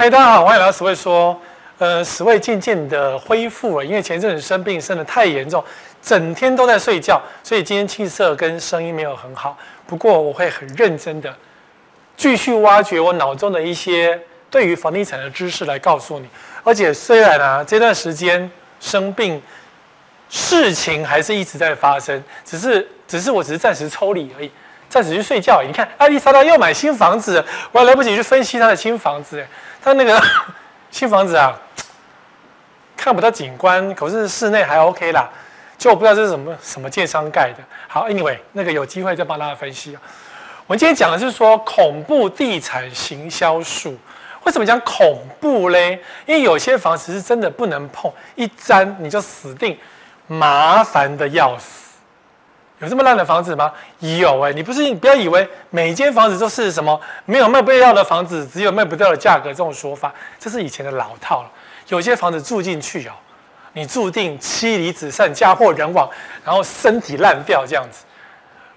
嗨，大家好，欢迎来到史卫说。呃，史卫渐渐的恢复了，因为前阵子生病生得太严重，整天都在睡觉，所以今天气色跟声音没有很好。不过我会很认真的继续挖掘我脑中的一些对于房地产的知识来告诉你。而且虽然啊这段时间生病，事情还是一直在发生，只是只是我只是暂时抽离而已。暂时去睡觉。你看，艾丽莎她又买新房子，我还来不及去分析她的新房子。她那个 新房子啊，看不到景观，可是室内还 OK 啦。就我不知道这是什么什么建商盖的。好，Anyway，那个有机会再帮大家分析啊。我今天讲的是说恐怖地产行销术。为什么讲恐怖嘞？因为有些房子是真的不能碰，一沾你就死定，麻烦的要死。有这么烂的房子吗？有哎、你不是你不要以为每间房子都是什么没有卖不掉的房子，只有卖不掉的价格这种说法，这是以前的老套了。有些房子住进去哦，你注定妻离子散、家破人亡，然后身体烂掉这样子。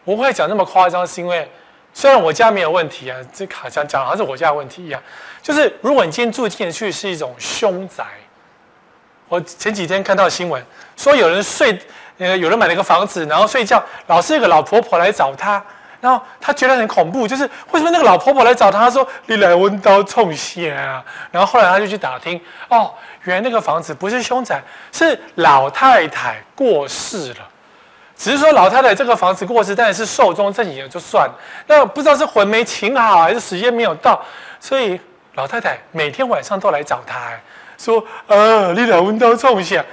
我会讲那么夸张，是因为虽然我家没有问题啊，这好像讲好像是我家的问题一样。就是如果你今天住进去是一种凶宅，我前几天看到新闻说有人睡。呃，有人买了一个房子，然后睡觉，老是一个老婆婆来找他，然后他觉得很恐怖，就是为什么那个老婆婆来找他？他说：“你来温刀冲线啊！” 然后后来他就去打听，哦，原来那个房子不是凶宅，是老太太过世了。只是说老太太这个房子过世，但是寿终正寝了就算了。那不知道是魂没请好，还是时间没有到，所以老太太每天晚上都来找他，说：“啊，你来温刀冲线。”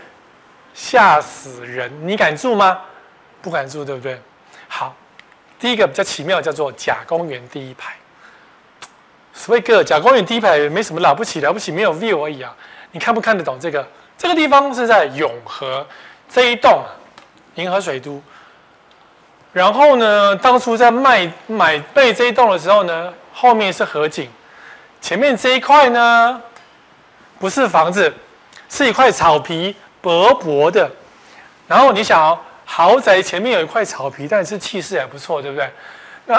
吓死人！你敢住吗？不敢住，对不对？好，第一个比较奇妙，叫做甲公园第一排。所谓个甲公园第一排也没什么了不起，了不起没有 view 而已啊。你看不看得懂这个？这个地方是在永和这一栋银河水都。然后呢，当初在卖买被这一栋的时候呢，后面是河景，前面这一块呢，不是房子，是一块草皮。薄薄的，然后你想哦，豪宅前面有一块草皮，但是气势还不错，对不对？那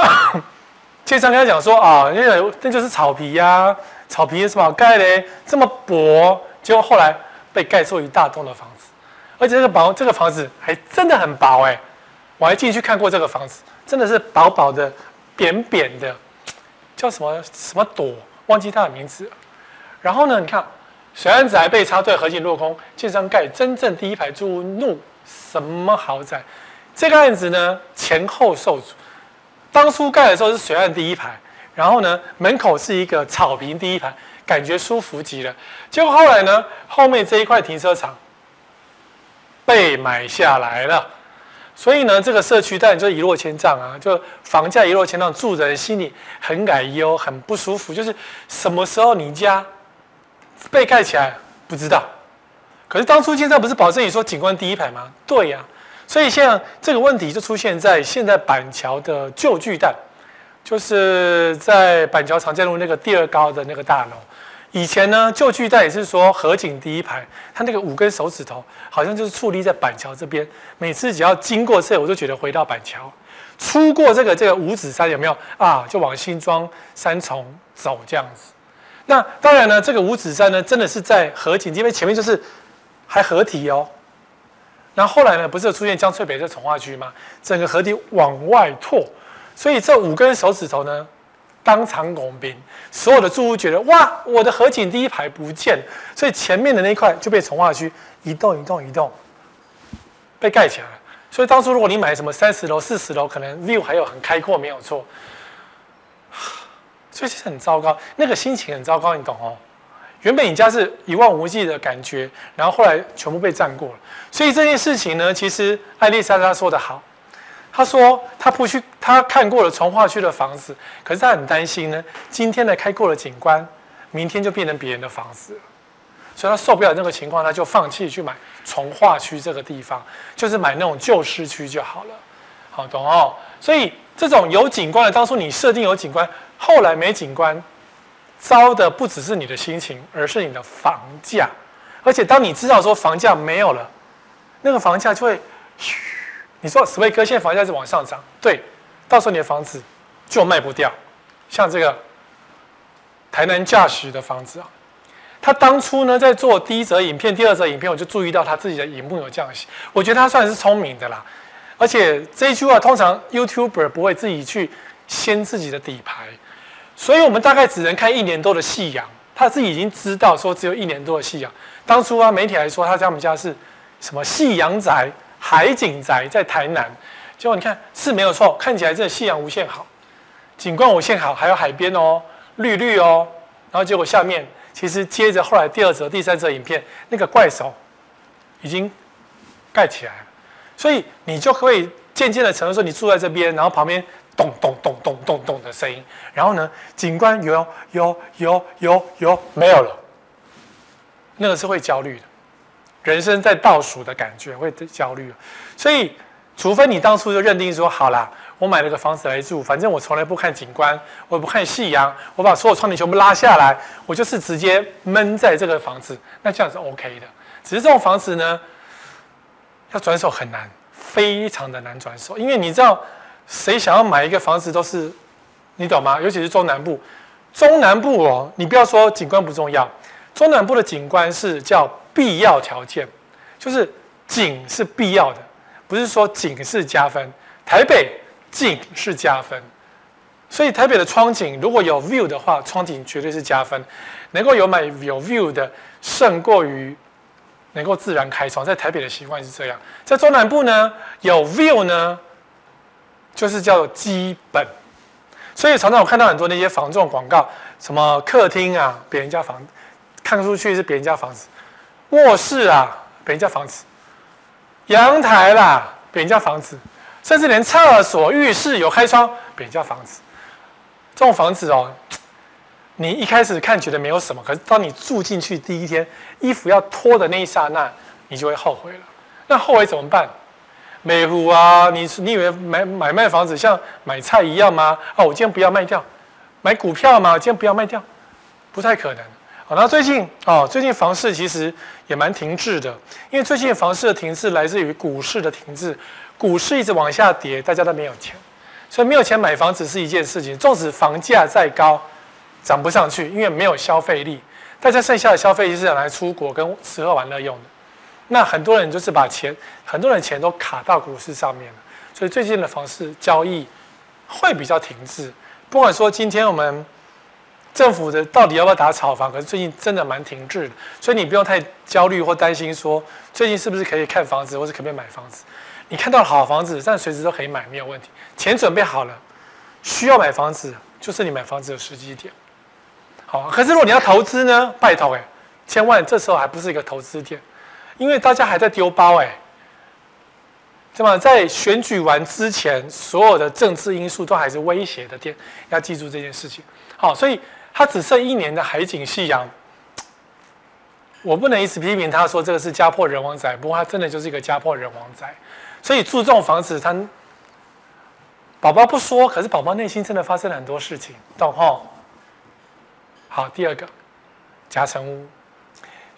建商跟他讲说啊，那个那就是草皮呀，草皮有什么盖的？这么薄，结果后来被盖出一大栋的房子，而且这个薄，这个房子还真的很薄哎，我还进去看过这个房子，真的是薄薄的、扁扁的，叫什么什么朵，忘记它的名字。然后呢，你看。水岸宅被插队，河景落空，建商盖真正第一排住屋怒什么豪宅？这个案子呢，前后受阻。当初盖的时候是水岸第一排，然后呢，门口是一个草坪第一排，感觉舒服极了。结果后来呢，后面这一块停车场被买下来了，所以呢，这个社区当然就一落千丈啊，就房价一落千丈，住人心里很担忧，很不舒服。就是什么时候你家？被盖起来不知道，可是当初建商不是保证你说景观第一排吗？对呀、所以现在这个问题就出现在现在板桥的旧巨蛋，就是在板桥长江路那个第二高的那个大楼。以前呢，旧巨蛋也是说河景第一排，它那个五根手指头好像就是矗立在板桥这边。每次只要经过这，我就觉得回到板桥，出过这个这个五指山有没有啊？就往新庄三重走这样子。那当然呢，这个五指山呢，真的是在河景，因为前面就是还河体哦。然后后来呢，不是有出现江翠北这从化区吗？整个河堤往外拓，所以这五根手指头呢，当场拱平，所有的住户觉得哇，我的河景第一排不见，所以前面的那一块就被从化区移动、移动、移动，被盖起来了。所以当初如果你买什么三十楼、四十楼，可能 view 还有很开阔，没有错。就是很糟糕，那个心情很糟糕，你懂哦？原本你家是一望无际的感觉，然后后来全部被占过了。所以这件事情呢，其实艾丽莎莎说得好，她说她不去，她看过了从化区的房子，可是她很担心呢，今天的开过了景观，明天就变成别人的房子了，所以她受不了那个情况，她就放弃去买从化区这个地方，就是买那种旧市区就好了。好，懂哦？所以这种有景观的，当初你设定有景观。后来没景观，糟的不只是你的心情，而是你的房价。而且当你知道说房价没有了，那个房价就会嘘。你说史卫哥现在房价是往上涨，对，到时候你的房子就卖不掉。像这个台南驾驶的房子啊，他当初呢在做第一则影片、第二则影片，我就注意到他自己的荧幕有这样写，我觉得他算是聪明的啦。而且这一句话通常 YouTuber 不会自己去掀自己的底牌，所以我们大概只能看一年多的夕阳。他自己已经知道说只有一年多的夕阳。当初啊媒体还说他在我们家是什么夕阳宅、海景宅在台南，结果你看是没有错，看起来真的夕阳无限好，景观无限好，还有海边哦，绿绿哦。然后结果下面其实接着后来第二则、第三则影片，那个怪手已经盖起来了。所以你就可以渐渐的承认说，你住在这边，然后旁边咚咚咚咚咚咚的声音，然后呢，景观有有有有有没有了，那个是会焦虑的，人生在倒数的感觉会焦虑。所以，除非你当初就认定说，好啦，我买了个房子来住，反正我从来不看景观，我也不看夕阳，我把所有窗帘全部拉下来，我就是直接闷在这个房子，那这样是 OK 的。只是这种房子呢，要转手很难，非常的难转手，因为你知道，谁想要买一个房子都是，你懂吗？尤其是中南部，中南部哦，你不要说景观不重要，中南部的景观是叫必要条件，就是景是必要的，不是说景是加分。台北景是加分，所以台北的窗景如果有 view 的话，窗景绝对是加分，能够有买有 view 的胜过于。能够自然开窗，在台北的习惯是这样，在中南部呢，有 view 呢，就是叫做基本。所以常常我看到很多那些房仲广告，什么客厅啊，别人家房，看出去是别人家房子；卧室啊，别人家房子；阳台啦，别人家房子；甚至连厕所、浴室有开窗，别人家房子。这种房子哦。你一开始看觉得没有什么，可是当你住进去第一天，衣服要脱的那一刹那，你就会后悔了。那后悔怎么办？美湖啊，你你以为买买卖房子像买菜一样吗？哦，我今天不要卖掉，买股票吗？今天不要卖掉，不太可能。好，那最近哦，最近房市其实也蛮停滞的，因为最近房市的停滞来自于股市的停滞，股市一直往下跌，大家都没有钱，所以没有钱买房子是一件事情，纵使房价再高。涨不上去，因为没有消费力，大家剩下的消费力是拿来出国跟吃喝玩乐用的。那很多人就是把钱，很多人钱都卡到股市上面了，所以最近的房市交易会比较停滞。不管说今天我们政府的到底要不要打炒房，可是最近真的蛮停滞的，所以你不用太焦虑或担心说最近是不是可以看房子，或是可不可以买房子。你看到好房子，但随时都可以买，没有问题。钱准备好了，需要买房子，就是你买房子的时机点。好，可是如果你要投资呢？拜托哎，千万这时候还不是一个投资点，因为大家还在丢包哎。那么在选举完之前，所有的政治因素都还是威胁的点，要记住这件事情。好，所以他只剩一年的海景夕阳，我不能一直批评他说这个是家破人亡仔，不过他真的就是一个家破人亡仔。所以住这种房子，他宝宝不说，可是宝宝内心真的发生了很多事情，懂吼？好，第二个夹层屋。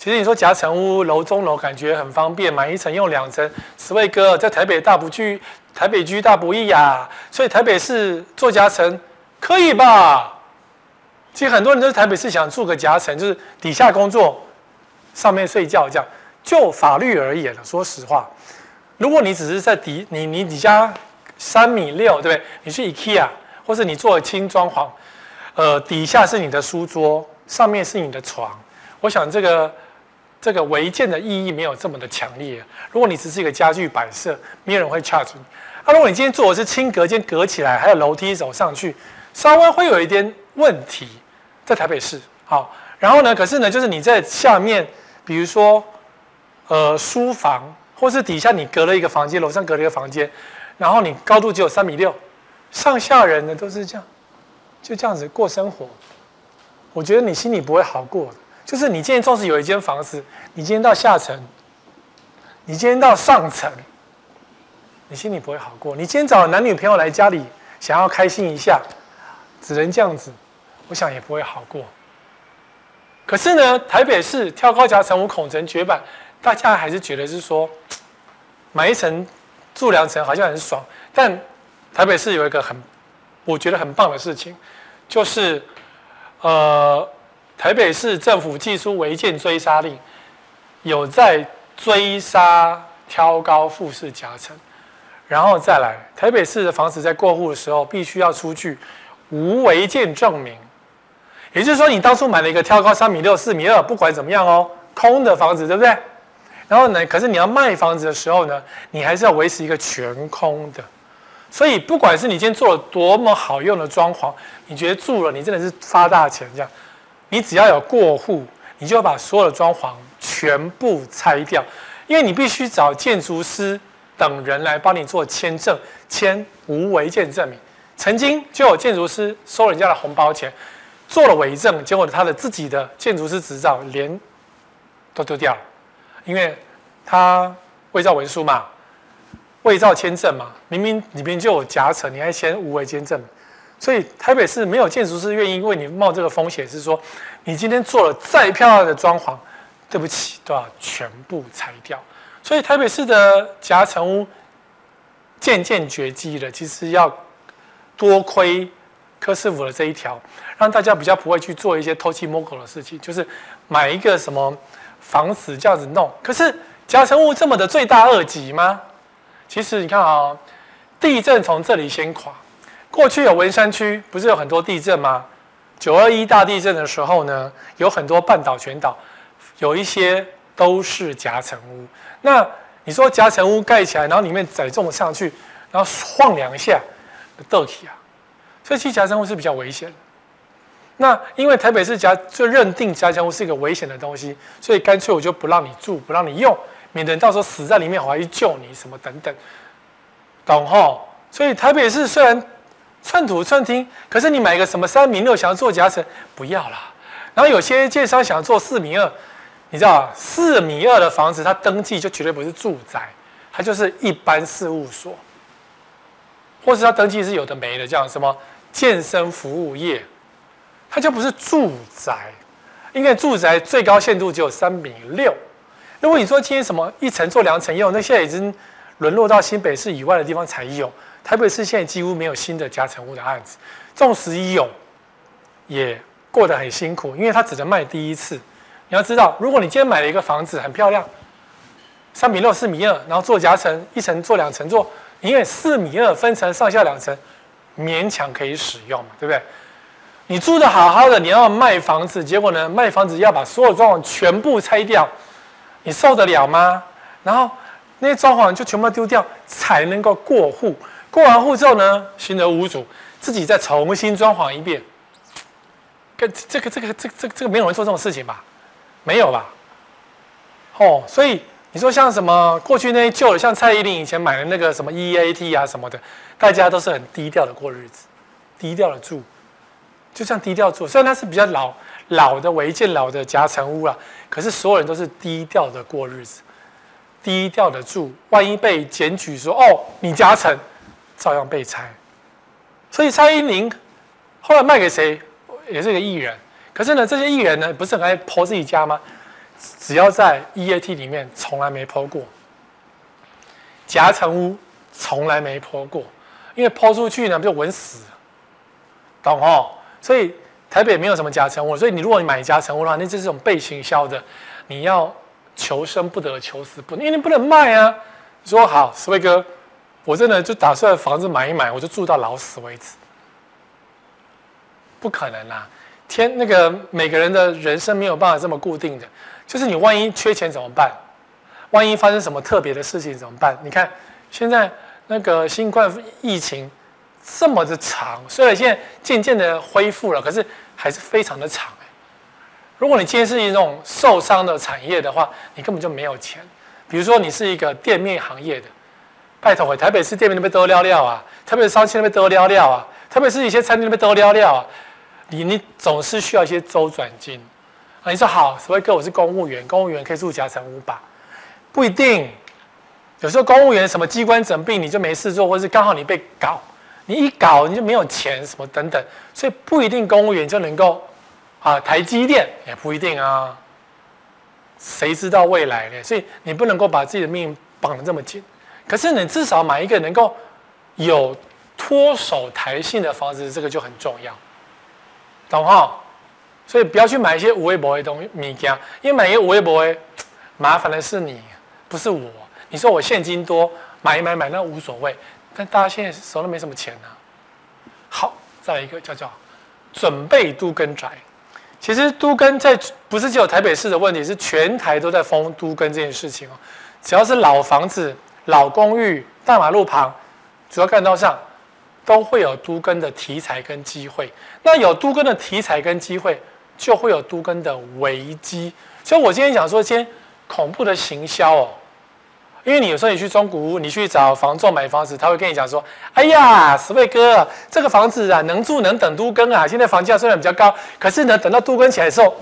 其实你说夹层屋，楼中楼感觉很方便，买一层用两层。十位哥在台北大不居，台北居大不易呀。所以台北市做夹层可以吧？其实很多人都是台北市想住个夹层，就是底下工作，上面睡觉这样。就法律而言了，说实话，如果你只是在底，你你底下三米六，对不对？你去 IKEA，或是你做轻装潢。呃，底下是你的书桌，上面是你的床。我想这个这个违建的意义没有这么的强烈。如果你只是一个家具摆设，没有人会 charge 你。啊，如果你今天做的是轻隔间，隔起来还有楼梯走上去，稍微会有一点问题。在台北市，好，然后呢，可是呢，就是你在下面，比如说呃书房，或是底下你隔了一个房间，楼上隔了一个房间，然后你高度只有三米六，上下人呢都是这样。就这样子过生活，我觉得你心里不会好过的。就是你今天纵使有一间房子，你今天到下层，你今天到上层，你心里不会好过。你今天找男女朋友来家里，想要开心一下，只能这样子，我想也不会好过。可是呢，台北市跳高夹层屋孔城绝版，大家还是觉得是说，买一层住两层好像很爽。但台北市有一个很。我觉得很棒的事情，就是，呃，台北市政府祭出违建追杀令，有在追杀挑高复式夹层，然后再来台北市的房子在过户的时候，必须要出具无违建证明，也就是说，你当初买了一个挑高三米六、四米二，不管怎么样哦，空的房子，对不对？然后呢，可是你要卖房子的时候呢，你还是要维持一个全空的。所以，不管是你今天做了多么好用的装潢，你觉得住了你真的是发大钱这样，你只要有过户，你就要把所有的装潢全部拆掉，因为你必须找建筑师等人来帮你做签证，签无违建证明。曾经就有建筑师收人家的红包钱，做了伪证，结果他的自己的建筑师执照连都丢掉了，因为他伪造文书嘛。伪造签证嘛，明明里面就有夹层，你还签无违建证，所以台北市没有建筑师愿意为你冒这个风险，是说你今天做了再漂亮的装潢，对不起，都要全部拆掉。所以台北市的夹层屋渐渐绝迹了，其实要多亏柯师傅的这一条，让大家比较不会去做一些偷鸡摸狗的事情，就是买一个什么房子这样子弄。可是夹层屋这么的罪大恶极吗？其实你看啊、地震从这里先垮。过去有文山区，不是有很多地震吗？九二一大地震的时候呢，有很多半岛、全岛，有一些都是夹层屋。那你说夹层屋盖起来，然后里面载重上去，然后晃两下，倒起啊。所以其实夹层屋是比较危险。那因为台北市夹就认定夹层屋是一个危险的东西，所以干脆我就不让你住，不让你用。免得你到时候死在里面，我还去救你什么等等，懂吼？所以台北市虽然寸土寸金，可是你买一个什么三米六想要做夹层，不要啦。然后有些建商想要做四米二，你知道四米二的房子，它登记就绝对不是住宅，它就是一般事务所，或是它登记是有的没的，叫什么健身服务业，它就不是住宅，因为住宅最高限度只有三米六。如果你说今天什么一层做两层用，那现在已经沦落到新北市以外的地方才有。台北市现在几乎没有新的夹层屋的案子，纵使有，也过得很辛苦，因为它只能卖第一次。你要知道，如果你今天买了一个房子很漂亮，三米六、四米二，然后做夹层，一层做两层做，因为四米二分成上下两层，勉强可以使用嘛，对不对？你住得好好的，你要卖房子，结果呢，卖房子要把所有装潢全部拆掉。你受得了吗？然后那些装潢就全部丢掉，才能够过户。过完户之后呢，新的屋主自己再重新装潢一遍。跟这个、这个、这、这、这个没有人做这种事情吧？没有吧？哦，所以你说像什么过去那些旧的，像蔡依林以前买的那个什么 EAT 啊什么的，大家都是很低调的过日子，低调的住，就这样低调住。虽然它是比较老。老的违建、老的夹层屋了，可是所有人都是低调的过日子，低调的住。万一被检举说哦，你夹层，照样被拆。所以蔡依林后来卖给谁，也是一个艺人。可是呢，这些艺人呢，不是很爱 po 自己家吗？只要在 EAT 里面从来没 po 过，夹层屋从来没 po 过，因为 po 出去呢，不就稳死，懂哦？所以。台北没有什么夹层屋，所以你如果你买夹层屋的话，那就是种被行销的，你要求生不得，求死不能，因为你不能卖啊。说好，石辉哥，我真的就打算房子买一买，我就住到老死为止，不可能啦！天，那个每个人的人生没有办法这么固定的，就是你万一缺钱怎么办？万一发生什么特别的事情怎么办？你看现在那个新冠疫情。这么的长，虽然现在渐渐的恢复了，可是还是非常的长。如果你今天是一种受伤的产业的话，你根本就没有钱。比如说你是一个店面行业的，拜托，台北市店面那边都了了啊，台北市商圈那边都了了啊，特别是一些餐厅那边都了了啊，你你总是需要一些周转金啊。你说好，所谓哥，我是公务员，公务员可以住夹层屋吧？不一定，有时候公务员什么机关诊病，你就没事做，或是刚好你被搞。你一搞你就没有钱，什么等等，所以不一定公务员就能够啊，台积电也不一定啊，谁知道未来呢？所以你不能够把自己的命绑得这么紧。可是你至少买一个能够有脱手弹性的房子，这个就很重要，懂哈？所以不要去买一些无微博的东西物件，因为买一些无微博，麻烦的是你，不是我。你说我现金多，买一买买那无所谓，但大家现在手都没什么钱呢、啊。好，再来一个叫叫准备都更宅。其实都更在不是只有台北市的问题，是全台都在封都更这件事情哦。只要是老房子、老公寓、大马路旁、主要干道上，都会有都更的题材跟机会。那有都更的题材跟机会，就会有都更的危机。所以我今天讲说，今天恐怖的行销哦。因为你有时候你去中古屋，你去找房仲买房子，他会跟你讲说：“哎呀，十位哥，这个房子啊，能住能等都跟啊。现在房价虽然比较高，可是呢，等到都跟起来的时候，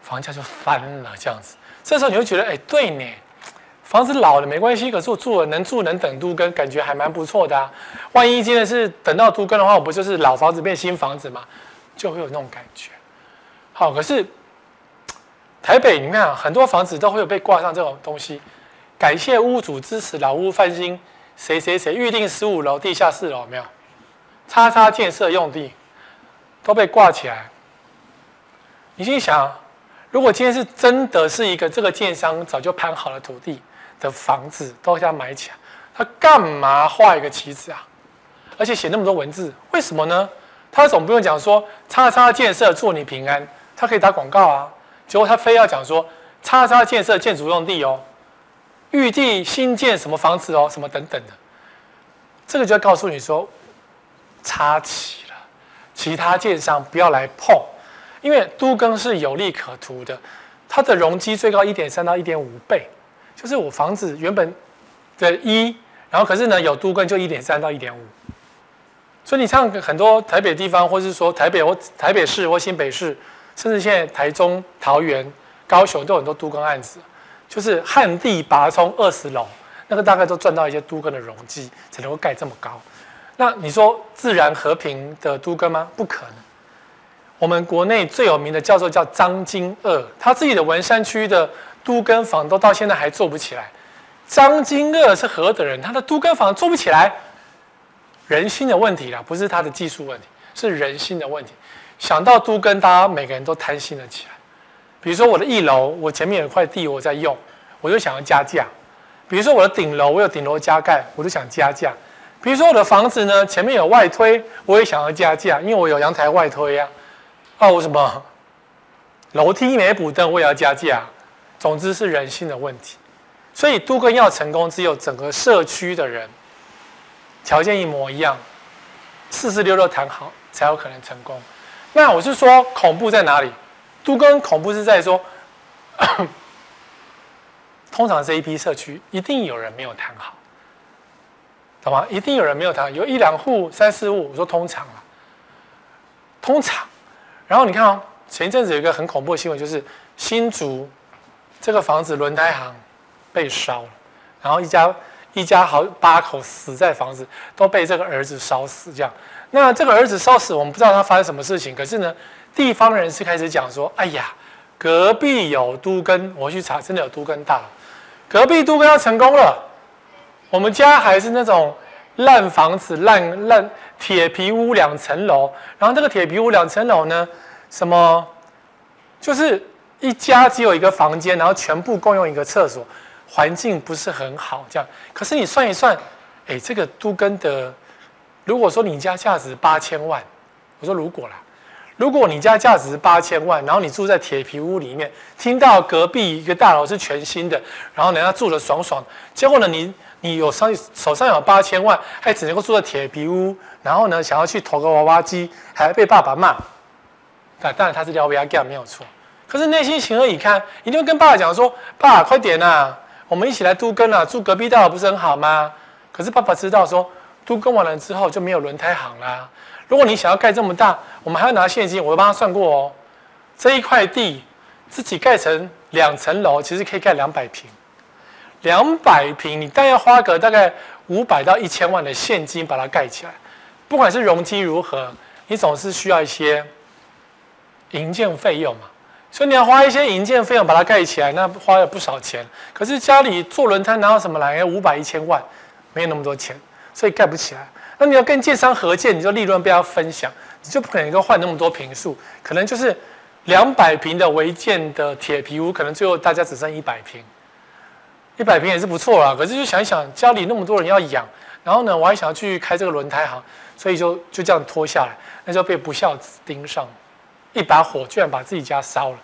房价就翻了。这样子，这时候你会觉得，哎，对呢，房子老了没关系，可是我住了能住能等都跟，感觉还蛮不错的啊。万一今天是等到都跟的话，我不就是老房子变新房子嘛？就会有那种感觉。好，可是台北你看，很多房子都会有被挂上这种东西。”感谢屋主支持老屋翻新，谁谁谁预定十五楼地下四楼有没有？叉叉建设用地都被挂起来。你心想，如果今天是真的是一个这个建商早就盘好了土地的房子，都要买起来，他干嘛画一个旗子啊？而且写那么多文字，为什么呢？他总不用讲说叉叉建设祝你平安，他可以打广告啊。结果他非要讲说叉叉建设建筑用地哦。预计新建什么房子哦，什么等等的，这个就要告诉你说，插旗了，其他建商不要来碰，因为都更是有利可图的，它的容积最高一点三到一点五倍，就是我房子原本的一，然后可是呢有都更就一点三到一点五，所以你像很多台北地方，或是说台北或台北市或新北市，甚至现在台中、桃园、高雄都有很多都更案子。就是旱地拔葱二十楼，那个大概都赚到一些都更的容积，才能够盖这么高。那你说自然和平的都更吗？不可能。我们国内最有名的教授叫张金二，他自己的文山区的都跟房都到现在还做不起来。张金鶚是何等人？他的都跟房做不起来，人心的问题啦，不是他的技术问题，是人心的问题。想到都跟，大家每个人都贪心了起来。比如说我的一楼，我前面有一块地我在用，我就想要加价。比如说我的顶楼，我有顶楼加盖，我就想加价。比如说我的房子呢，前面有外推，我也想要加价，因为我有阳台外推呀。啊，我什么楼梯没补灯，我也要加价。总之是人性的问题。所以都更要成功，只有整个社区的人条件一模一样，四四六六谈好，才有可能成功。那我是说，恐怖在哪里？都更恐怖是在说，通常这一批社区一定有人没有谈好，懂吗？一定有人没有谈好，有一两户、三四户，我说通常啊，通常。然后你看哦，前一阵子有一个很恐怖的新闻，就是新竹这个房子轮胎行被烧了，然后一家一家好八口死在房子，都被这个儿子烧死，这样。那这个儿子烧死，我们不知道他发生什么事情，可是呢？地方人士开始讲说：“哎呀，隔壁有都根，我去查，真的有都根大。隔壁都根要成功了，我们家还是那种烂房子、烂烂铁皮屋两层楼。然后这个铁皮屋两层楼呢，什么就是一家只有一个房间，然后全部共用一个厕所，环境不是很好。这样，可是你算一算，哎，这个都跟的，如果说你家价值八千万，我说如果啦。”如果你家价值八千万，然后你住在铁皮屋里面，听到隔壁一个大楼是全新的，然后人家住的爽爽，结果呢，你你有上手上有八千万，还只能够住在铁皮屋，然后呢，想要去投个娃娃机，还被爸爸骂。但当然他是撩妹干没有错，可是内心情何以堪？一定会跟爸爸讲说：“爸，快点呐，我们一起来都更啊，住隔壁大楼不是很好吗？”可是爸爸知道说，都更完了之后就没有轮胎行啦。如果你想要盖这么大，我们还要拿现金。我帮他算过哦，这一块地自己盖成两层楼，其实可以盖两百平。两百平，你但要花个大概五百到一千万的现金把它盖起来。不管是容积如何，你总是需要一些营建费用嘛。所以你要花一些营建费用把它盖起来，那花了不少钱。可是家里做轮胎拿到什么来？要五百一千万，没有那么多钱，所以盖不起来。那你要跟建商合建，你就利润被他分享，你就不可能够换那么多坪数，可能就是两百坪的违建的铁皮屋，可能最后大家只剩一百坪，一百坪也是不错啦。可是就想一想，家里那么多人要养，然后呢，我还想要去开这个轮胎行，所以就就这样拖下来，那就被不孝子盯上，一把火居然把自己家烧了。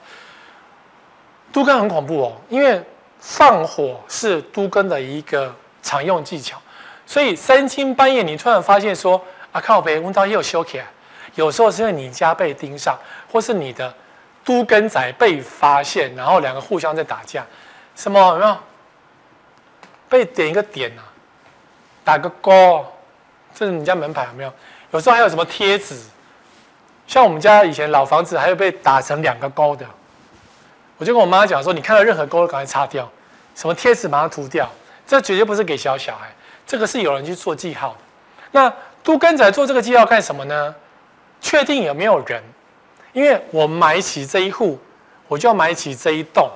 都更很恐怖哦，因为放火是都更的一个常用技巧，所以三更半夜你突然发现说啊靠北，温刀又修起来，有时候是因为你家被盯上，或是你的都更仔被发现，然后两个互相在打架，什么有没有？被点一个点啊，打个勾，这是你家门牌有没有？有时候还有什么贴纸，像我们家以前老房子还有被打成两个勾的。我就跟我妈讲说，你看到任何勾都赶快擦掉，什么贴纸把它涂掉，这绝对不是给小小孩，这个是有人去做记号。那都更仔做这个记号干什么呢？确定有没有人，因为我买起这一户，我就要买起这一栋，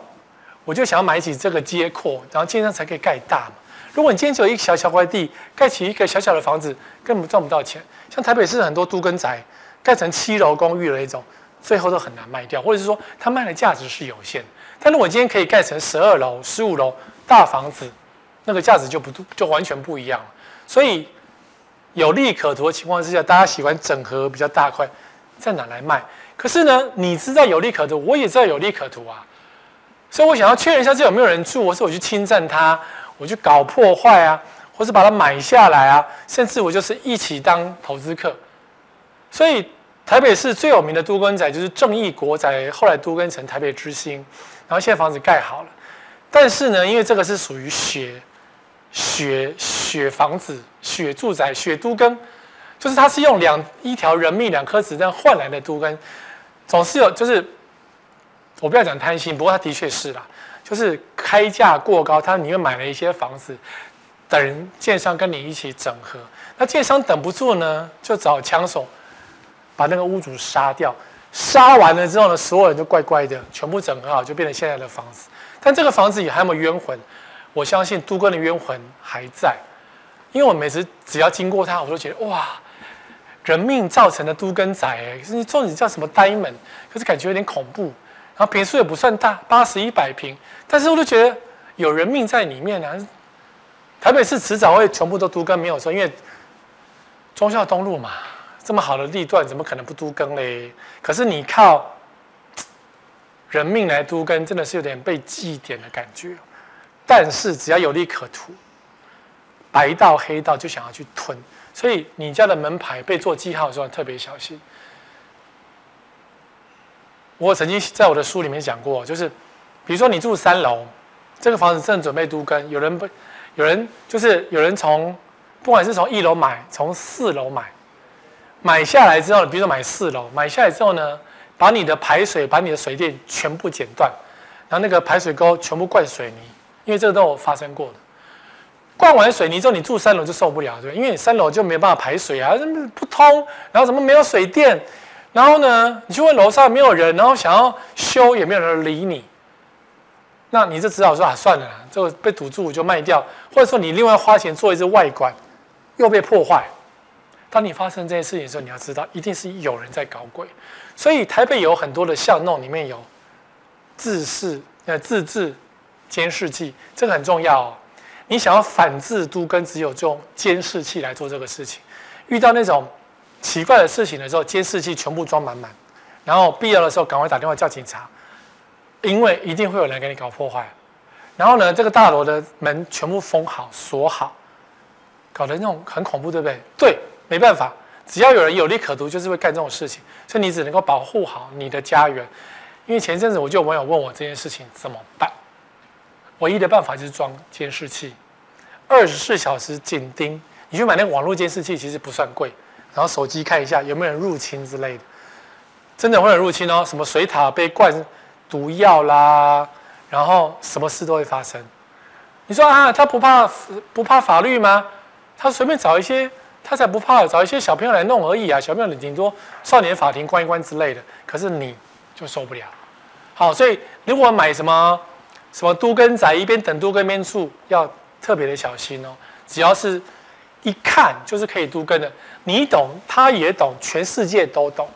我就想要买起这个街廓，然后建商才可以盖大嘛。如果你今天只有一小小块地，盖起一个小小的房子，根本赚不到钱。像台北市很多都更宅，盖成七楼公寓的那种。最后都很难卖掉，或者是说它卖的价值是有限。但是我今天可以盖成十二楼、十五楼大房子，那个价值就不就完全不一样了。所以有利可图的情况之下，大家喜欢整合比较大块，在哪来卖？可是呢，你知道有利可图，我也知道有利可图啊。所以我想要确认一下这有没有人住，或是我去侵占它，我去搞破坏啊，或是把它买下来啊，甚至我就是一起当投资客。所以。台北市最有名的都更仔就是正义国宅，后来都更成台北之星，然后现在房子盖好了。但是呢，因为这个是属于血血血房子、血住宅、血都更，就是它是用两一条人命、两颗子弹换来的都更，总是有就是我不要讲贪心，不过它的确是啦，就是开价过高，他宁愿买了一些房子，等建商跟你一起整合。那建商等不住呢，就找枪手。把那个屋主杀掉，杀完了之后呢，所有人就乖乖的，全部整合好，就变成现在的房子。但这个房子也还有没有冤魂？我相信都更的冤魂还在，因为我每次只要经过它，我都觉得哇，人命造成的都更仔，哎，可是你说你叫什么 Diamond，可是感觉有点恐怖。然后坪数也不算大，八十一百坪，但是我都觉得有人命在里面啊。台北市迟早会全部都都更，没有错，因为忠孝东路嘛。这么好的地段，怎么可能不都更嘞？可是你靠人命来都更，真的是有点被记点的感觉。但是只要有利可图，白道黑道就想要去吞，所以你家的门牌被做记号的时候特别小心。我曾经在我的书里面讲过，就是比如说你住三楼，这个房子正准备都更，有人不，有人就是有人从不管是从一楼买，从四楼买。买下来之后，比如说买四楼，买下来之后呢，把你的排水、把你的水电全部剪断，然后那个排水沟全部灌水泥，因为这个都有发生过的。灌完水泥之后，你住三楼就受不了，对，因为你三楼就没办法排水啊，不通，然后怎么没有水电，然后呢，你去问楼上没有人，然后想要修也没有人理你，那你就只好说啊，算了，这个被堵住就卖掉，或者说你另外花钱做一支外管，又被破坏。当你发生这些事情的时候，你要知道，一定是有人在搞鬼。所以台北有很多的巷弄里面有自视呃自制监视器，这个很重要哦。你想要反制都跟，只有用监视器来做这个事情。遇到那种奇怪的事情的时候，监视器全部装满满，然后必要的时候赶快打电话叫警察，因为一定会有人给你搞破坏。然后呢，这个大楼的门全部封好锁好，搞得那种很恐怖，对不对？对。没办法，只要有人有利可图，就是会干这种事情，所以你只能够保护好你的家园。因为前阵子我就有网友问我这件事情怎么办，唯一的办法就是装监视器，二十四小时紧盯。你去买那个网络监视器，其实不算贵，然后手机看一下有没有人入侵之类的，真的会有入侵哦，什么水塔被灌毒药啦，然后什么事都会发生。你说啊，他不怕不怕法律吗？他随便找一些。他才不怕，找一些小朋友来弄而已啊！小朋友你顶多少年法庭关一关之类的，可是你就受不了。好，所以如果买什么什么都更仔，一边等都跟边住，要特别的小心哦。只要是一看就是可以都更的，你懂，他也懂，全世界都懂，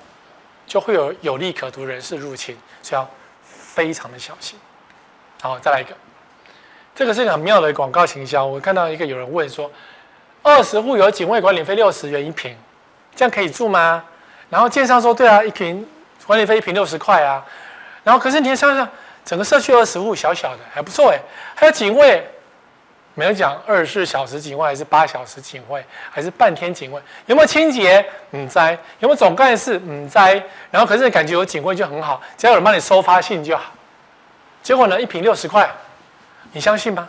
就会有有利可图人士入侵，所以要非常的小心。好，再来一个，这个是一个很妙的广告行销。我看到一个有人问说，二十户有警卫管理费六十元一坪，这样可以住吗？然后建商说，对啊，一坪管理费一坪六十块啊。然后可是你想想，整个社区二十户小小的还不错哎，还有警卫。没有讲二十四小时警卫还是八小时警卫还是半天警卫，有没有清洁？嗯，在，有没有总干事？嗯，在。然后可是感觉有警卫就很好，只要有人帮你收发信就好。结果呢，一坪六十块，你相信吗？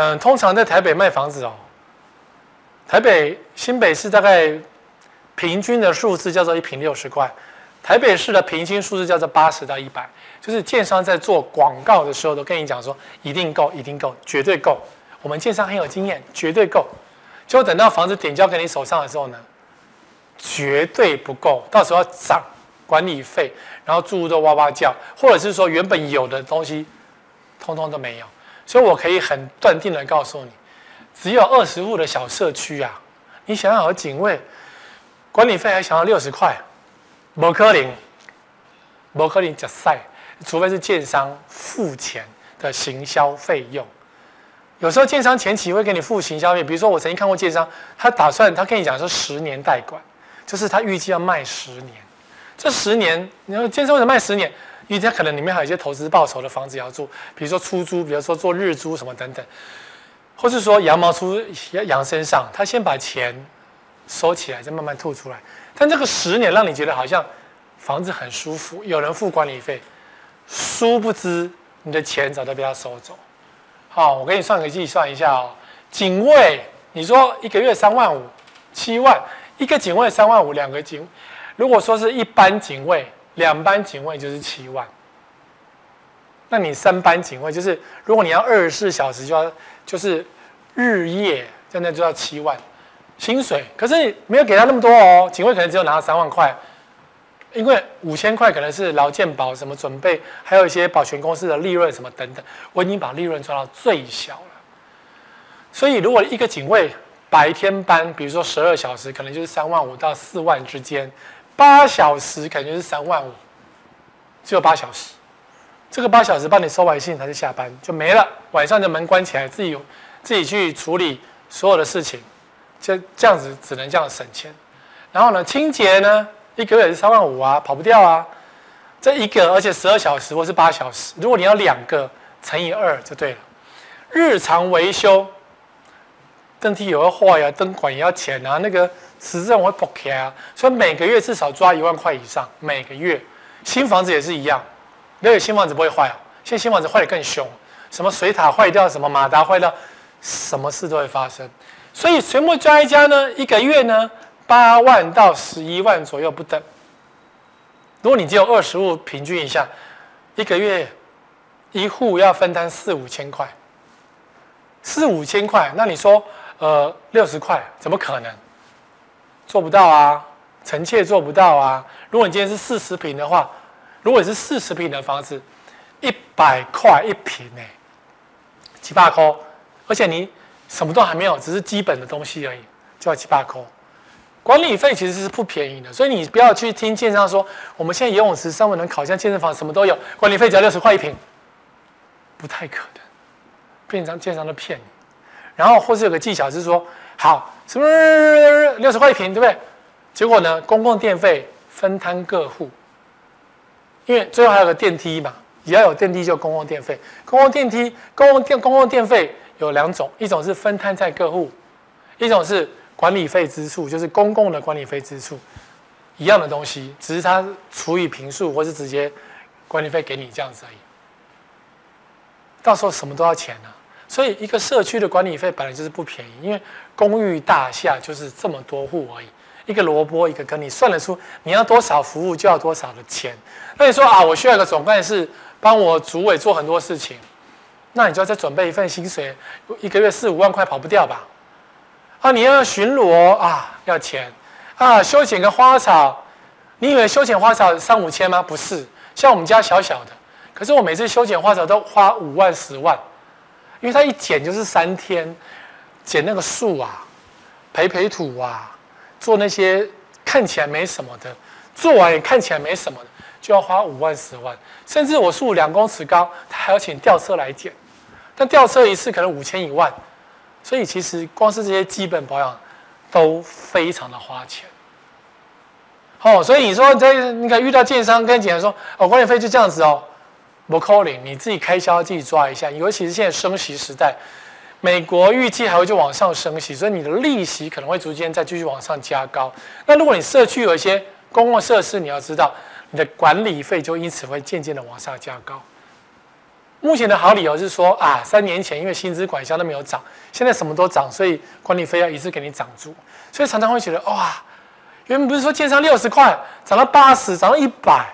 嗯，通常在台北卖房子哦，台北新北市大概平均的数字叫做一坪六十块。台北市的平均数字叫做八十到一百，就是建商在做广告的时候都跟你讲说一定够，一定够，绝对够。我们建商很有经验，绝对够。结果等到房子点交给你手上的时候呢，绝对不够，到时候要涨管理费，然后住户都哇哇叫，或者是说原本有的东西通通都没有。所以我可以很断定的告诉你，只有二十户的小社区啊，你想要有警卫，管理费还想要六十块。不可能，不可能假赛，除非是建商付钱的行销费用。有时候建商前期会给你付行销费，比如说我曾经看过建商，他打算他跟你讲说十年代管，就是他预计要卖十年。这十年，你说建商为什么卖十年？因为他可能里面还有一些投资报酬的房子要住，比如说出租，比如说做日租什么等等，或是说羊毛出羊身上，他先把钱收起来，再慢慢吐出来。但这个十年让你觉得好像房子很舒服，有人付管理费，殊不知你的钱早就被他收走。好，我给你算个计算一下哦。警卫，你说一个月三万五，七万，一个警卫三万五，两个警，如果说是一般警卫，两班警卫就是七万。那你三班警卫就是，如果你要二十四小时就要就是日夜，在那就要七万。薪水，可是没有给他那么多哦，警卫可能只有拿了三万块，因为五千块可能是劳健保什么准备，还有一些保全公司的利润什么等等，我已经把利润抓到最小了。所以如果一个警卫白天班，比如说十二小时，可能就是三万五到四万之间，八小时可能就是三万五，只有八小时，这个八小时帮你收完信，他就下班就没了，晚上的门关起来，自己自己去处理所有的事情。就这样子，只能这样省钱。然后呢，清洁呢，一个月是三万五啊，跑不掉啊。这一个，而且十二小时或是八小时，如果你要两个，乘以二就对了。日常维修，灯梯有个坏呀，灯管也要钱啊，那个磁振会破开啊，所以每个月至少抓一万块以上。每个月，新房子也是一样，没有新房子不会坏哦。现在新房子坏得更凶，什么水塔坏掉，什么马达坏掉，什么事都会发生。所以全部加一加呢，一个月呢，八万到十一万左右不等。如果你只有二十户，平均一下，一个月一户要分担四五千块，四五千块，那你说，呃，六十块怎么可能？做不到啊，臣妾做不到啊。如果你今天是四十平的话，如果你是四十平的房子，一百块一平呢，几百块，而且你。什么都还没有，只是基本的东西而已，就要七八块。管理费其实是不便宜的，所以你不要去听建商说，我们现在游泳池、三温暖、烤箱、健身房什么都有，管理费只要六十块一平，不太可能。变成建商的骗你，然后或是有个技巧是说，好，什么六十块一平，对不对？结果呢，公共电费分摊各户，因为最后还有个电梯嘛，只要有电梯就公共电费，公共电梯、公共电、公共电费。有两种，一种是分摊在各户，一种是管理费支出，就是公共的管理费支出，一样的东西，只是它除以平数，或是直接管理费给你这样子而已。到时候什么都要钱呢、啊，所以一个社区的管理费本来就是不便宜，因为公寓大厦就是这么多户而已，一个萝卜一个坑，你算得出你要多少服务就要多少的钱。那你说啊，我需要一个总干事帮我组委做很多事情。那你就要再准备一份薪水，一个月四五万块跑不掉吧？啊，你要巡逻啊，要钱啊，修剪个花草，你以为修剪花草三五千吗？不是，像我们家小小的，可是我每次修剪花草都花五万十万，因为它一剪就是三天，剪那个树啊，培培土啊，做那些看起来没什么的，做完也看起来没什么的，就要花五万十万，甚至我树两公尺高，他还要请吊车来剪，但吊车一次可能五千一万，所以其实光是这些基本保养都非常的花钱。哦，所以你说在那个遇到建商跟你讲说，哦，管理费就这样子哦，不扣零，你自己开销自己抓一下，尤其是现在升息时代。美国预计还会就往上升息，所以你的利息可能会逐渐再继续往上加高。那如果你社区有一些公共设施，你要知道你的管理费就因此会渐渐的往上加高。目前的好理由是说啊，三年前因为薪资管销都没有涨，现在什么都涨，所以管理费要一次给你涨足。所以常常会觉得哇，原本不是说建商六十块涨到八十，涨到一百，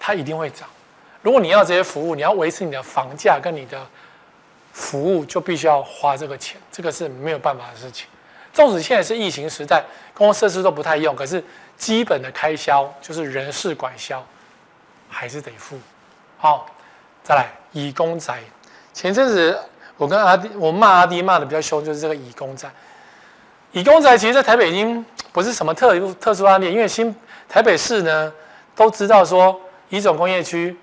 它一定会涨。如果你要这些服务，你要维持你的房价跟你的。服务就必须要花这个钱，这个是没有办法的事情。纵使现在是疫情时代，公共设施都不太用，可是基本的开销就是人事管销，还是得付。好，再来以公宅。前阵子我跟阿弟，我骂阿弟骂的比较凶，就是这个以公宅。以公宅其实，在台北已经不是什么特特殊案例，因为新台北市呢都知道说，乙种工业区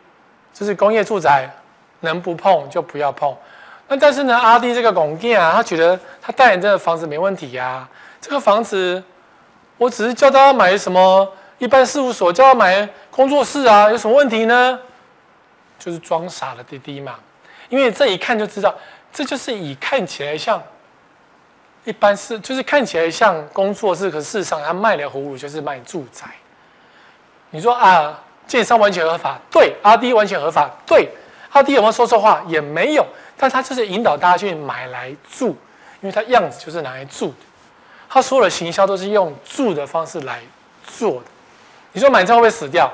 就是工业住宅，能不碰就不要碰。那但是呢，阿弟这个公店啊，他觉得他代言这个房子没问题呀、啊。这个房子，我只是叫他买什么一般事务所，叫他买工作室啊，有什么问题呢？就是装傻的弟弟嘛。因为这一看就知道，这就是以看起来像一般是，就是看起来像工作室，可事实上他卖的葫芦就是卖住宅。你说啊，建商完全合法，对，阿迪完全合法，对，阿迪有没有说错话？也没有。但他就是引导大家去买来住，因为他样子就是拿来住的。他所有的行销都是用住的方式来做的。你说买这会不会死掉？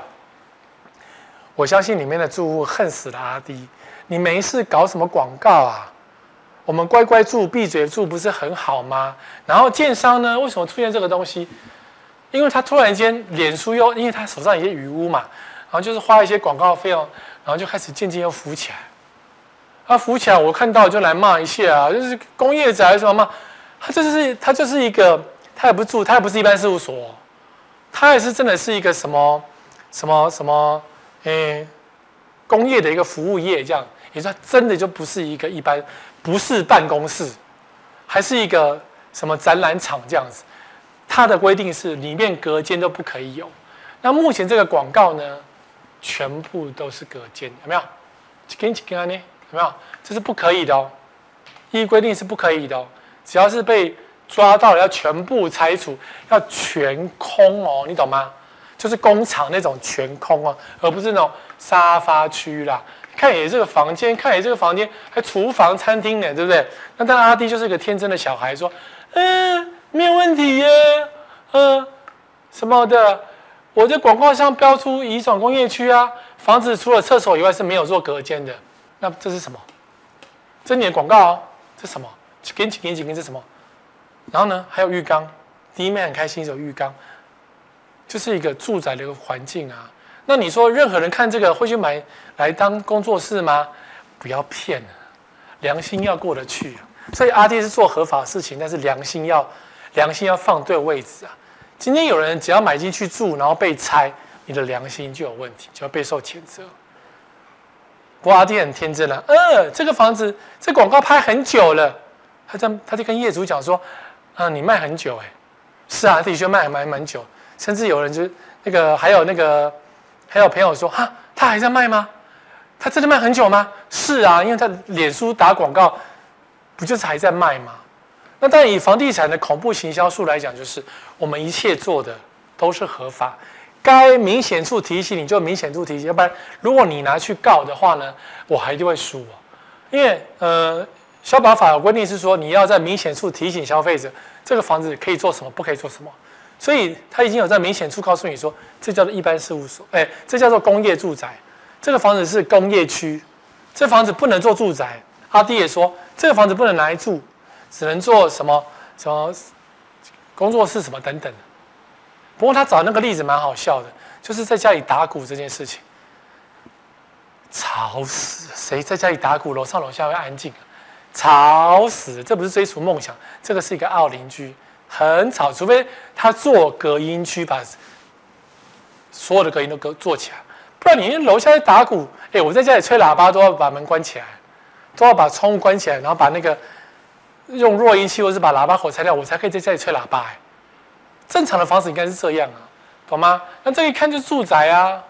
我相信里面的住户恨死了阿迪。你没事搞什么广告啊？我们乖乖住、闭嘴住不是很好吗？然后建商呢，为什么出现这个东西？因为他突然间脸书又，因为他手上有些余屋嘛，然后就是花一些广告费用，然后就开始渐渐又浮起来。他浮起来，我看到就来骂一下啊，就是工业宅什么嘛，他就是他就是一个，他也不住，他也不是一般事务所，他也是真的是一个什么什么什么，诶，工业的一个服务业这样，也就真的就不是一个一般，不是办公室，还是一个什么展览场这样子，它的规定是里面隔间都不可以有，那目前这个广告呢，全部都是隔间，有没有？几根几根呢？有没有？这是不可以的哦，依规定是不可以的哦。只要是被抓到了，要全部拆除，要全空哦，你懂吗？就是工厂那种全空哦，而不是那种沙发区啦。看也这个房间，看也这个房间，还厨房、餐厅呢，对不对？那当然，阿弟就是一个天真的小孩，说：“嗯，没有问题耶，嗯，什么的。我在广告上标出乙种工业区啊，房子除了厕所以外是没有做隔间的。”那这是什么？这你的广告哦？这是什么？几根几根几根这是什么？然后呢，还有浴缸，第一面很开心有浴缸，就是一个住宅的一个环境啊。那你说任何人看这个会去买来当工作室吗？不要骗了，良心要过得去啊。所以阿弟是做合法事情，但是良心要良心要放对位置啊。今天有人只要买进去住，然后被拆，你的良心就有问题，就要备受谴责。不过阿弟很天真了，呃，这个房子这广告拍很久了，他在他就跟业主讲说，啊，你卖很久哎，是啊，的确卖蛮蛮久，甚至有人就那个还有那个还有朋友说，哈，他还在卖吗？他真的卖很久吗？是啊，因为他脸书打广告，不就是还在卖吗？那但以房地产的恐怖行销术来讲，就是我们一切做的都是合法。该明显处提醒你就明显处提醒，要不然如果你拿去告的话呢，我还一定会输哦。因为呃，消保法有规定是说你要在明显处提醒消费者这个房子可以做什么，不可以做什么。所以他已经有在明显处告诉你说，这叫做一般事务所，哎，这叫做工业住宅。这个房子是工业区，这房子不能做住宅。阿弟也说，这个房子不能拿来住，只能做什么什么工作室什么等等。不过他找那个例子蛮好笑的，就是在家里打鼓这件事情，吵死！谁在家里打鼓，楼上楼下会安静？吵死！这不是追逐梦想，这个是一个傲邻居，很吵。除非他做隔音区，把所有的隔音都隔做起来，不然你楼下在打鼓，哎，我在家里吹喇叭都要把门关起来，都要把窗户关起来，然后把那个用弱音器或是把喇叭口拆掉，我才可以在家里吹喇叭。哎，正常的方式应该是这样啊，懂吗？那这一看就是住宅啊。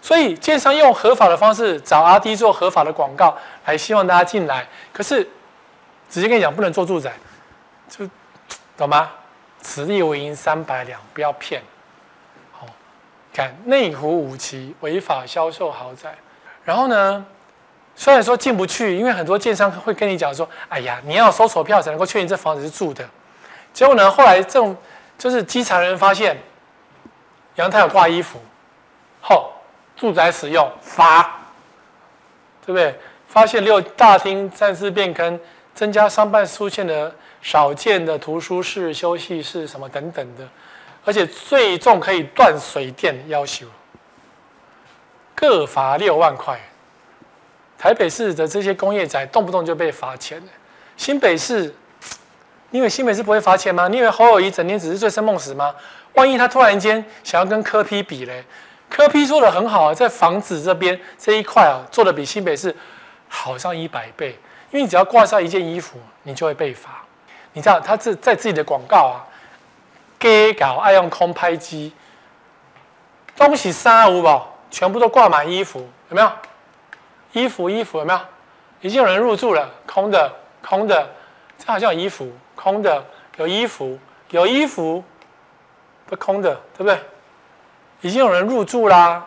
所以，建商用合法的方式找阿滴做合法的广告，来希望大家进来。可是，直接跟你讲，不能做住宅，就懂吗？此地无银三百两，不要骗。好，看内湖五期违法销售豪宅。然后呢，虽然说进不去，因为很多建商会跟你讲说：“哎呀，你要搜索票才能够确认这房子是住的。”结果呢，后来这种就是稽查人发现阳台有挂衣服，后。住宅使用罚，对不对？发现六大厅暂时变更，增加商办出现的少见的图书室、休息室什么等等的，而且最重可以断水电要求，各罚六万块。台北市的这些工业宅动不动就被罚钱。新北市，你以为新北市不会罚钱吗？你以为侯友宜整天只是醉生梦死吗？万一他突然间想要跟柯批比嘞？柯批做的很好啊，在房子这边这一块啊，做的比新北市好上一百倍。因为你只要挂上一件衣服，你就会被罚。你知道他这在自己的广告啊，给搞爱用空拍机，东西三五宝全部都挂满衣服，有没有？衣服衣服有没有？已经有人入住了，空的空的，这好像有衣服，空的有衣服有衣服，不空的，对不对？已经有人入住啦，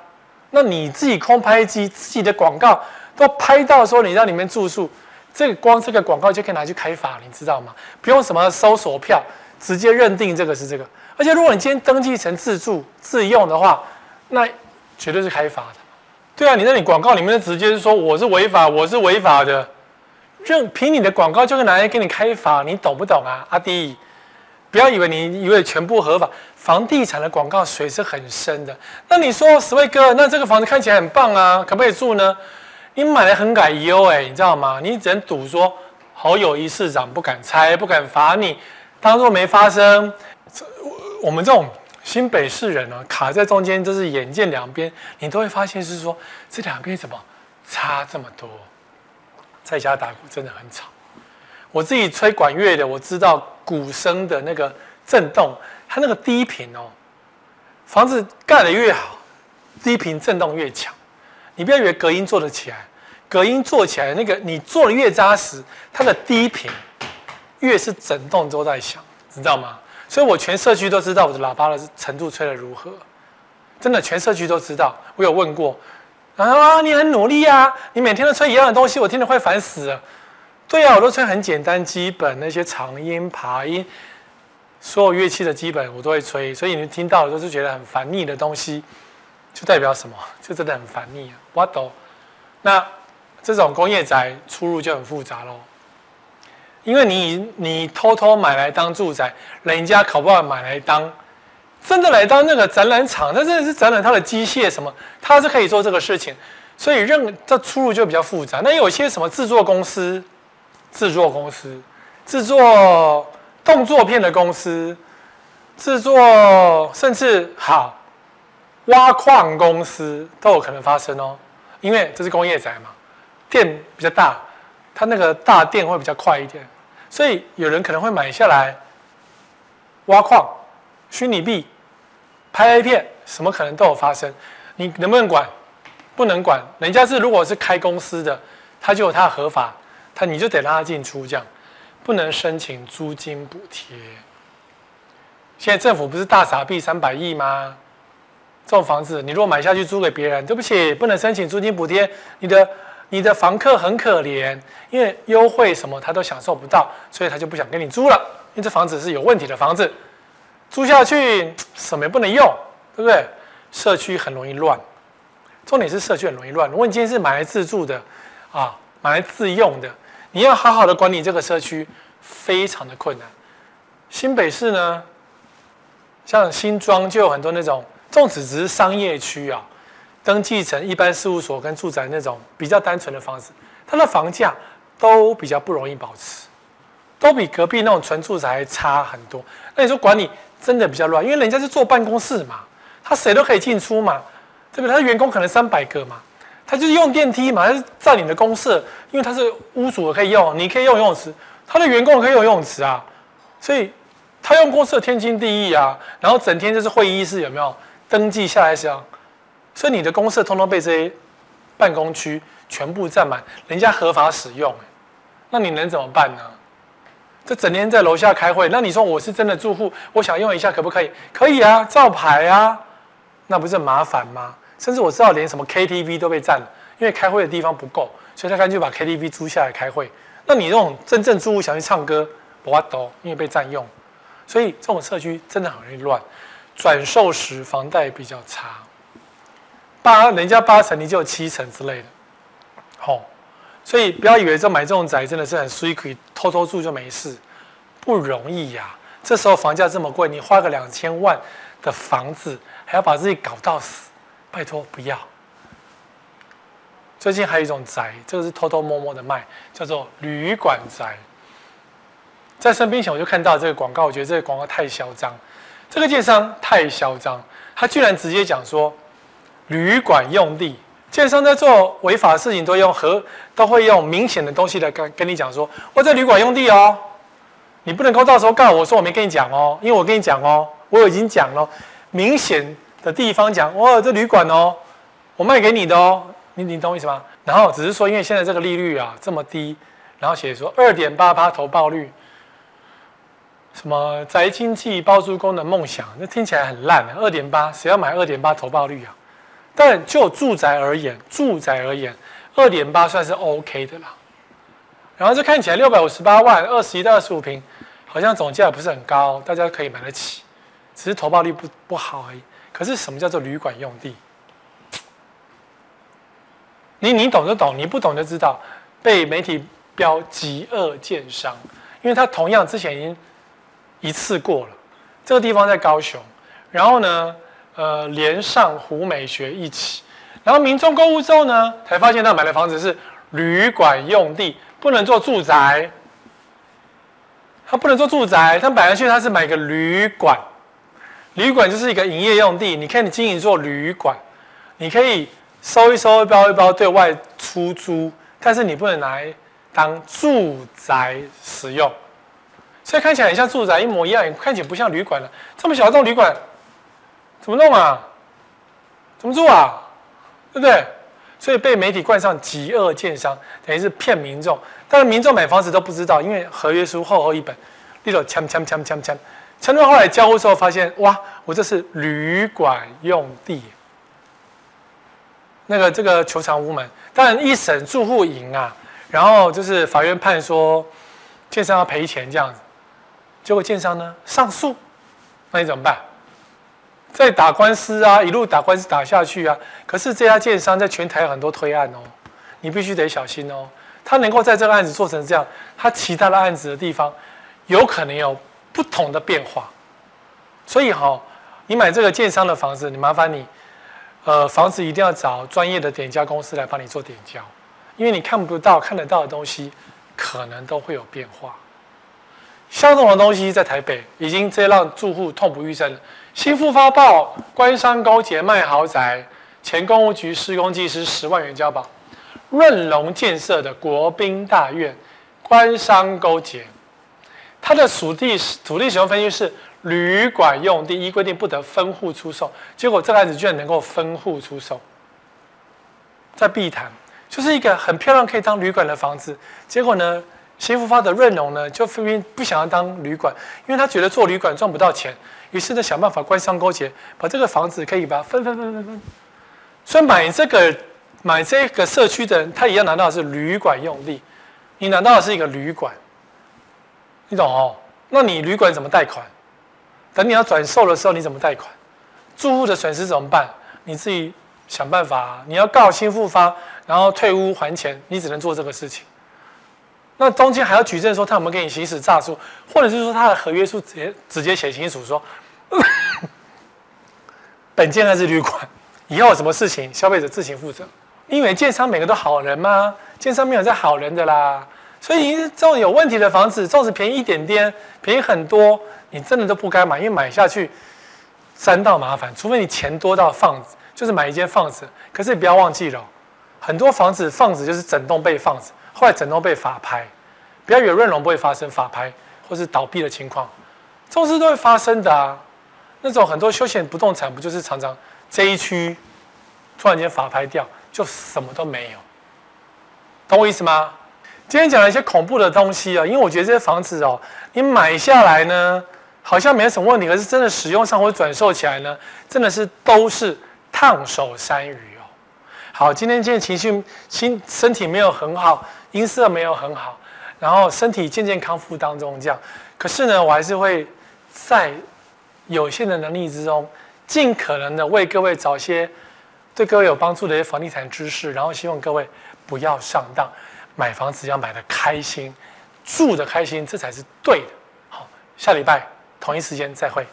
那你自己空拍机自己的广告都拍到说你在里面住宿，这个光这个广告就可以拿去开罚，你知道吗？不用什么搜索票，直接认定这个是这个。而且如果你今天登记成自住自用的话，那绝对是开罚的。对啊，你那你广告里面直接是说我是违法，我是违法的，任凭你的广告就可以拿来给你开罚，你懂不懂啊，阿弟？不要以为你以为全部合法，房地产的广告水是很深的。那你说，十位哥，那这个房子看起来很棒啊，可不可以住呢？你买来很改优哎，你知道吗？你只能赌说侯友一市长不敢拆，不敢罚你，当做没发生。我们这种新北市人呢，卡在中间，就是眼见两边，你都会发现是说这两边怎么差这么多？在家打鼓真的很吵。我自己吹管乐的，我知道鼓声的那个震动，它那个低频哦，房子盖得越好，低频震动越强。你不要以为隔音做得起来，隔音做起来那个你做的越扎实，它的低频越是整栋都在响，知道吗？所以我全社区都知道我的喇叭的程度吹得如何，真的全社区都知道。我有问过，啊，你很努力啊，你每天都吹一样的东西，我听得快烦死了。对啊，我都吹很简单，基本那些长音、爬音，所有乐器的基本我都会吹，所以你听到的都是觉得很烦腻的东西，就代表什么？就真的很烦腻啊！我懂。那这种工业宅出入就很复杂喽，因为你你偷偷买来当住宅，人家可不好买来当真的来当那个展览场，那真的是展览它的机械什么，它是可以做这个事情，所以任这出入就比较复杂。那有些什么制作公司？制作公司、制作动作片的公司、制作甚至好挖矿公司都有可能发生哦，因为这是工业宅嘛，电比较大，它那个大电会比较快一点，所以有人可能会买下来挖矿、虚拟币、拍 A 片，什么可能都有发生。你能不能管？不能管，人家是如果是开公司的，他就有他的合法。他你就得让他进出，这样不能申请租金补贴。现在政府不是大撒币三百亿吗？这种房子你如果买下去租给别人，对不起，不能申请租金补贴。你的你的房客很可怜，因为优惠什么他都享受不到，所以他就不想跟你租了。因为这房子是有问题的房子，租下去什么也不能用，对不对？社区很容易乱，重点是社区很容易乱。如果你今天是买来自住的，啊，买来自用的。你要好好的管理这个社区，非常的困难。新北市呢，像新庄就有很多那种，纵使只是商业区啊，登记成一般事务所跟住宅那种比较单纯的房子，它的房价都比较不容易保持，都比隔壁那种纯住宅还差很多。那你说管理真的比较乱，因为人家是坐办公室嘛，他谁都可以进出嘛，对不对？他的员工可能三百个嘛，他就是用电梯嘛，他是占领的公设，因为他是屋主可以用，你可以用游泳池，他的员工可以用游泳池啊，所以他用公设天经地义啊。然后整天就是会议室有没有登记下来是啊，所以你的公设通通被这些办公区全部占满，人家合法使用，那你能怎么办呢？这整天在楼下开会，那你说我是真的住户，我想用一下可不可以？可以啊，照牌啊，那不是很麻烦吗？甚至我知道连什么 KTV 都被占了，因为开会的地方不够，所以他干脆把 KTV 租下来开会。那你这种真正住户想去唱歌，不法度，因为被占用，所以这种社区真的很容易乱。转售时房贷比较差，八人家八成，你就有七成之类的，哦。所以不要以为这买这种宅真的是很随可以偷偷住就没事，不容易呀、啊。这时候房价这么贵，你花个两千万的房子，还要把自己搞到死，拜托不要。最近还有一种宅，这个是偷偷摸摸的卖，叫做旅馆宅。在生病前我就看到这个广告，我觉得这个广告太嚣张，这个建商太嚣张，他居然直接讲说旅馆用地。建商在做违法事情，都用和都会用明显的东西来跟跟你讲说，我在旅馆用地哦，你不能够到时候告我说我没跟你讲哦，因为我跟你讲哦，我已经讲了，明显的地方讲，哇，这旅馆哦，我卖给你的哦，你你懂我意思吗？然后只是说，因为现在这个利率啊这么低，然后写说二点八八投报率，什么宅经济包租公的梦想，那听起来很烂，二点八谁要买二点八投报率啊？但就住宅而言，住宅而言，二点八算是 OK 的啦。然后这看起来六百五十八万，二十一到二十五坪，好像总价也不是很高，大家可以买得起，只是投报率不不好而已。可是什么叫做旅馆用地？你你懂就懂，你不懂就知道，被媒体标极恶建商，因为他同样之前已经一次过了。这个地方在高雄，然后呢？呃，连上湖美学一起，然后民众购物之后呢，才发现他买的房子是旅馆用地，不能做住宅。他不能做住宅，他买上去他是买个旅馆，旅馆就是一个营业用地，你可以经营做旅馆，你可以收一收，包一包对外出租，但是你不能拿来当住宅使用。所以看起来很像住宅一模一样，看起来不像旅馆了。这么小的这种旅馆。怎么弄啊？怎么住啊？对不对？所以被媒体冠上极恶建商，等于是骗民众。但是民众买房子都不知道，因为合约书厚厚一本，那种签签签签签，签到后来交屋之后发现，哇，我这是旅馆用地。那个这个球场无门，但一审住户赢啊，然后就是法院判说建商要赔钱这样子，结果建商呢上诉，那你怎么办？在打官司啊，一路打官司打下去啊。可是这家建商在全台有很多推案哦，你必须得小心哦。他能够在这个案子做成这样，他其他的案子的地方有可能有不同的变化。所以哈、哦，你买这个建商的房子，你麻烦你，呃，房子一定要找专业的点交公司来帮你做点交，因为你看不到、看得到的东西，可能都会有变化。相同的东西在台北已经这让住户痛不欲生了。新复发报官商勾结卖豪宅，前公务局施工技师十万元交保。润隆建设的国宾大院官商勾结，它的属地土地使用分析是旅馆用地，依规定不得分户出售。结果这个案子居然能够分户出售，在碧潭就是一个很漂亮可以当旅馆的房子。结果呢，新复发的润隆呢就偏偏不想要当旅馆，因为他觉得做旅馆赚不到钱。于是呢，想办法官商勾结，把这个房子可以把它分分分分分。所以买这个买这个社区的人，他一样拿到的是旅馆用地，你拿到的是一个旅馆，你懂哦？那你旅馆怎么贷款？等你要转售的时候，你怎么贷款？住户的损失怎么办？你自己想办法。你要告新复发，然后退屋还钱，你只能做这个事情。那中间还要举证说他有没有给你行使诈书，或者是说他的合约书直接直接写清楚说，本件还是旅馆，以后有什么事情消费者自行负责。因为建商每个都好人吗？建商没有在好人的啦，所以这种有问题的房子，纵使便宜一点点，便宜很多，你真的都不该买，因为买下去三道麻烦。除非你钱多到放，就是买一间房子。可是你不要忘记了，很多房子房子就是整栋被放子，后来整栋被法拍。不要以为润隆不会发生法拍或是倒闭的情况，这种事都会发生的啊。那种很多休闲不动产不就是常常这一区突然间法拍掉，就什么都没有，懂我意思吗？今天讲了一些恐怖的东西啊，因为我觉得这些房子哦，你买下来呢，好像没什么问题，可是真的使用上或转售起来呢，真的是都是烫手山芋哦。好，今天今天情绪、心身体没有很好，音色没有很好，然后身体渐渐康复当中这样，可是呢，我还是会在有限的能力之中，尽可能的为各位找些对各位有帮助的一些房地产知识，然后希望各位不要上当。买房子要买的开心，住的开心，这才是对的。好，下礼拜同一时间再会。